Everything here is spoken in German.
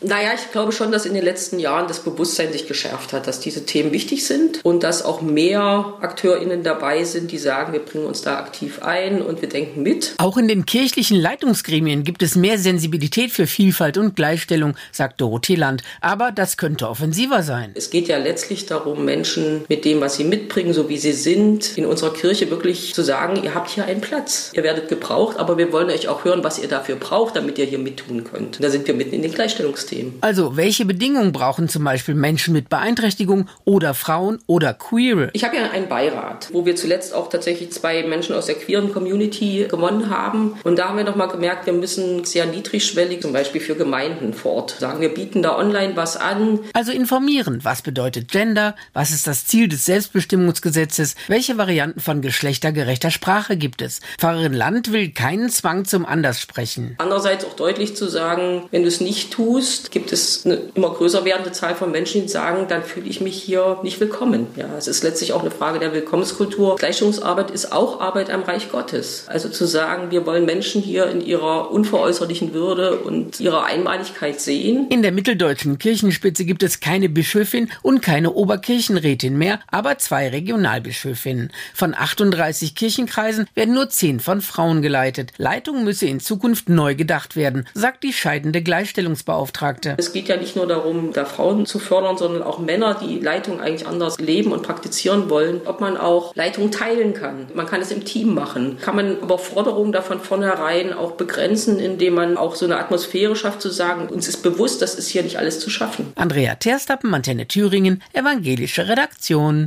Naja, ich glaube schon, dass in den letzten Jahren das Bewusstsein sich geschärft hat, dass diese Themen wichtig sind und dass auch mehr AkteurInnen dabei sind, die sagen, wir bringen uns da aktiv ein und wir denken mit. Auch in den kirchlichen Leitungsgremien gibt es mehr Sensibilität für Vielfalt und Gleichstellung, sagt Dorothee Land. Aber das könnte offensiver sein. Es geht ja letztlich darum, Menschen mit dem, was sie mitbringen, so wie sie sind, in unserer Kirche wirklich zu sagen, ihr habt hier einen Platz. Ihr werdet gebraucht, aber wir wollen euch auch hören, was ihr dafür braucht, damit ihr hier mittun könnt. Und da sind wir mitten in den Gleichstellungsthemen. System. Also, welche Bedingungen brauchen zum Beispiel Menschen mit Beeinträchtigung oder Frauen oder Queere? Ich habe ja einen Beirat, wo wir zuletzt auch tatsächlich zwei Menschen aus der queeren Community gewonnen haben. Und da haben wir nochmal gemerkt, wir müssen sehr niedrigschwellig, zum Beispiel für Gemeinden vor Ort sagen, wir bieten da online was an. Also informieren, was bedeutet Gender, was ist das Ziel des Selbstbestimmungsgesetzes, welche Varianten von geschlechtergerechter Sprache gibt es. Pfarrerin Land will keinen Zwang zum Anderssprechen. Andererseits auch deutlich zu sagen, wenn du es nicht tust, ist, gibt es eine immer größer werdende Zahl von Menschen, die sagen, dann fühle ich mich hier nicht willkommen. Ja, es ist letztlich auch eine Frage der Willkommenskultur. Gleichstellungsarbeit ist auch Arbeit am Reich Gottes. Also zu sagen, wir wollen Menschen hier in ihrer unveräußerlichen Würde und ihrer Einmaligkeit sehen. In der mitteldeutschen Kirchenspitze gibt es keine Bischöfin und keine Oberkirchenrätin mehr, aber zwei Regionalbischöfinnen. Von 38 Kirchenkreisen werden nur 10 von Frauen geleitet. Leitung müsse in Zukunft neu gedacht werden, sagt die scheidende Gleichstellungsbeauftragte. Beauftragte. Es geht ja nicht nur darum, da Frauen zu fördern, sondern auch Männer, die Leitung eigentlich anders leben und praktizieren wollen, ob man auch Leitung teilen kann. Man kann es im Team machen. Kann man aber Forderungen da von vornherein auch begrenzen, indem man auch so eine Atmosphäre schafft, zu sagen, uns ist bewusst, das ist hier nicht alles zu schaffen. Andrea Terstappen, Antenne Thüringen, evangelische Redaktion.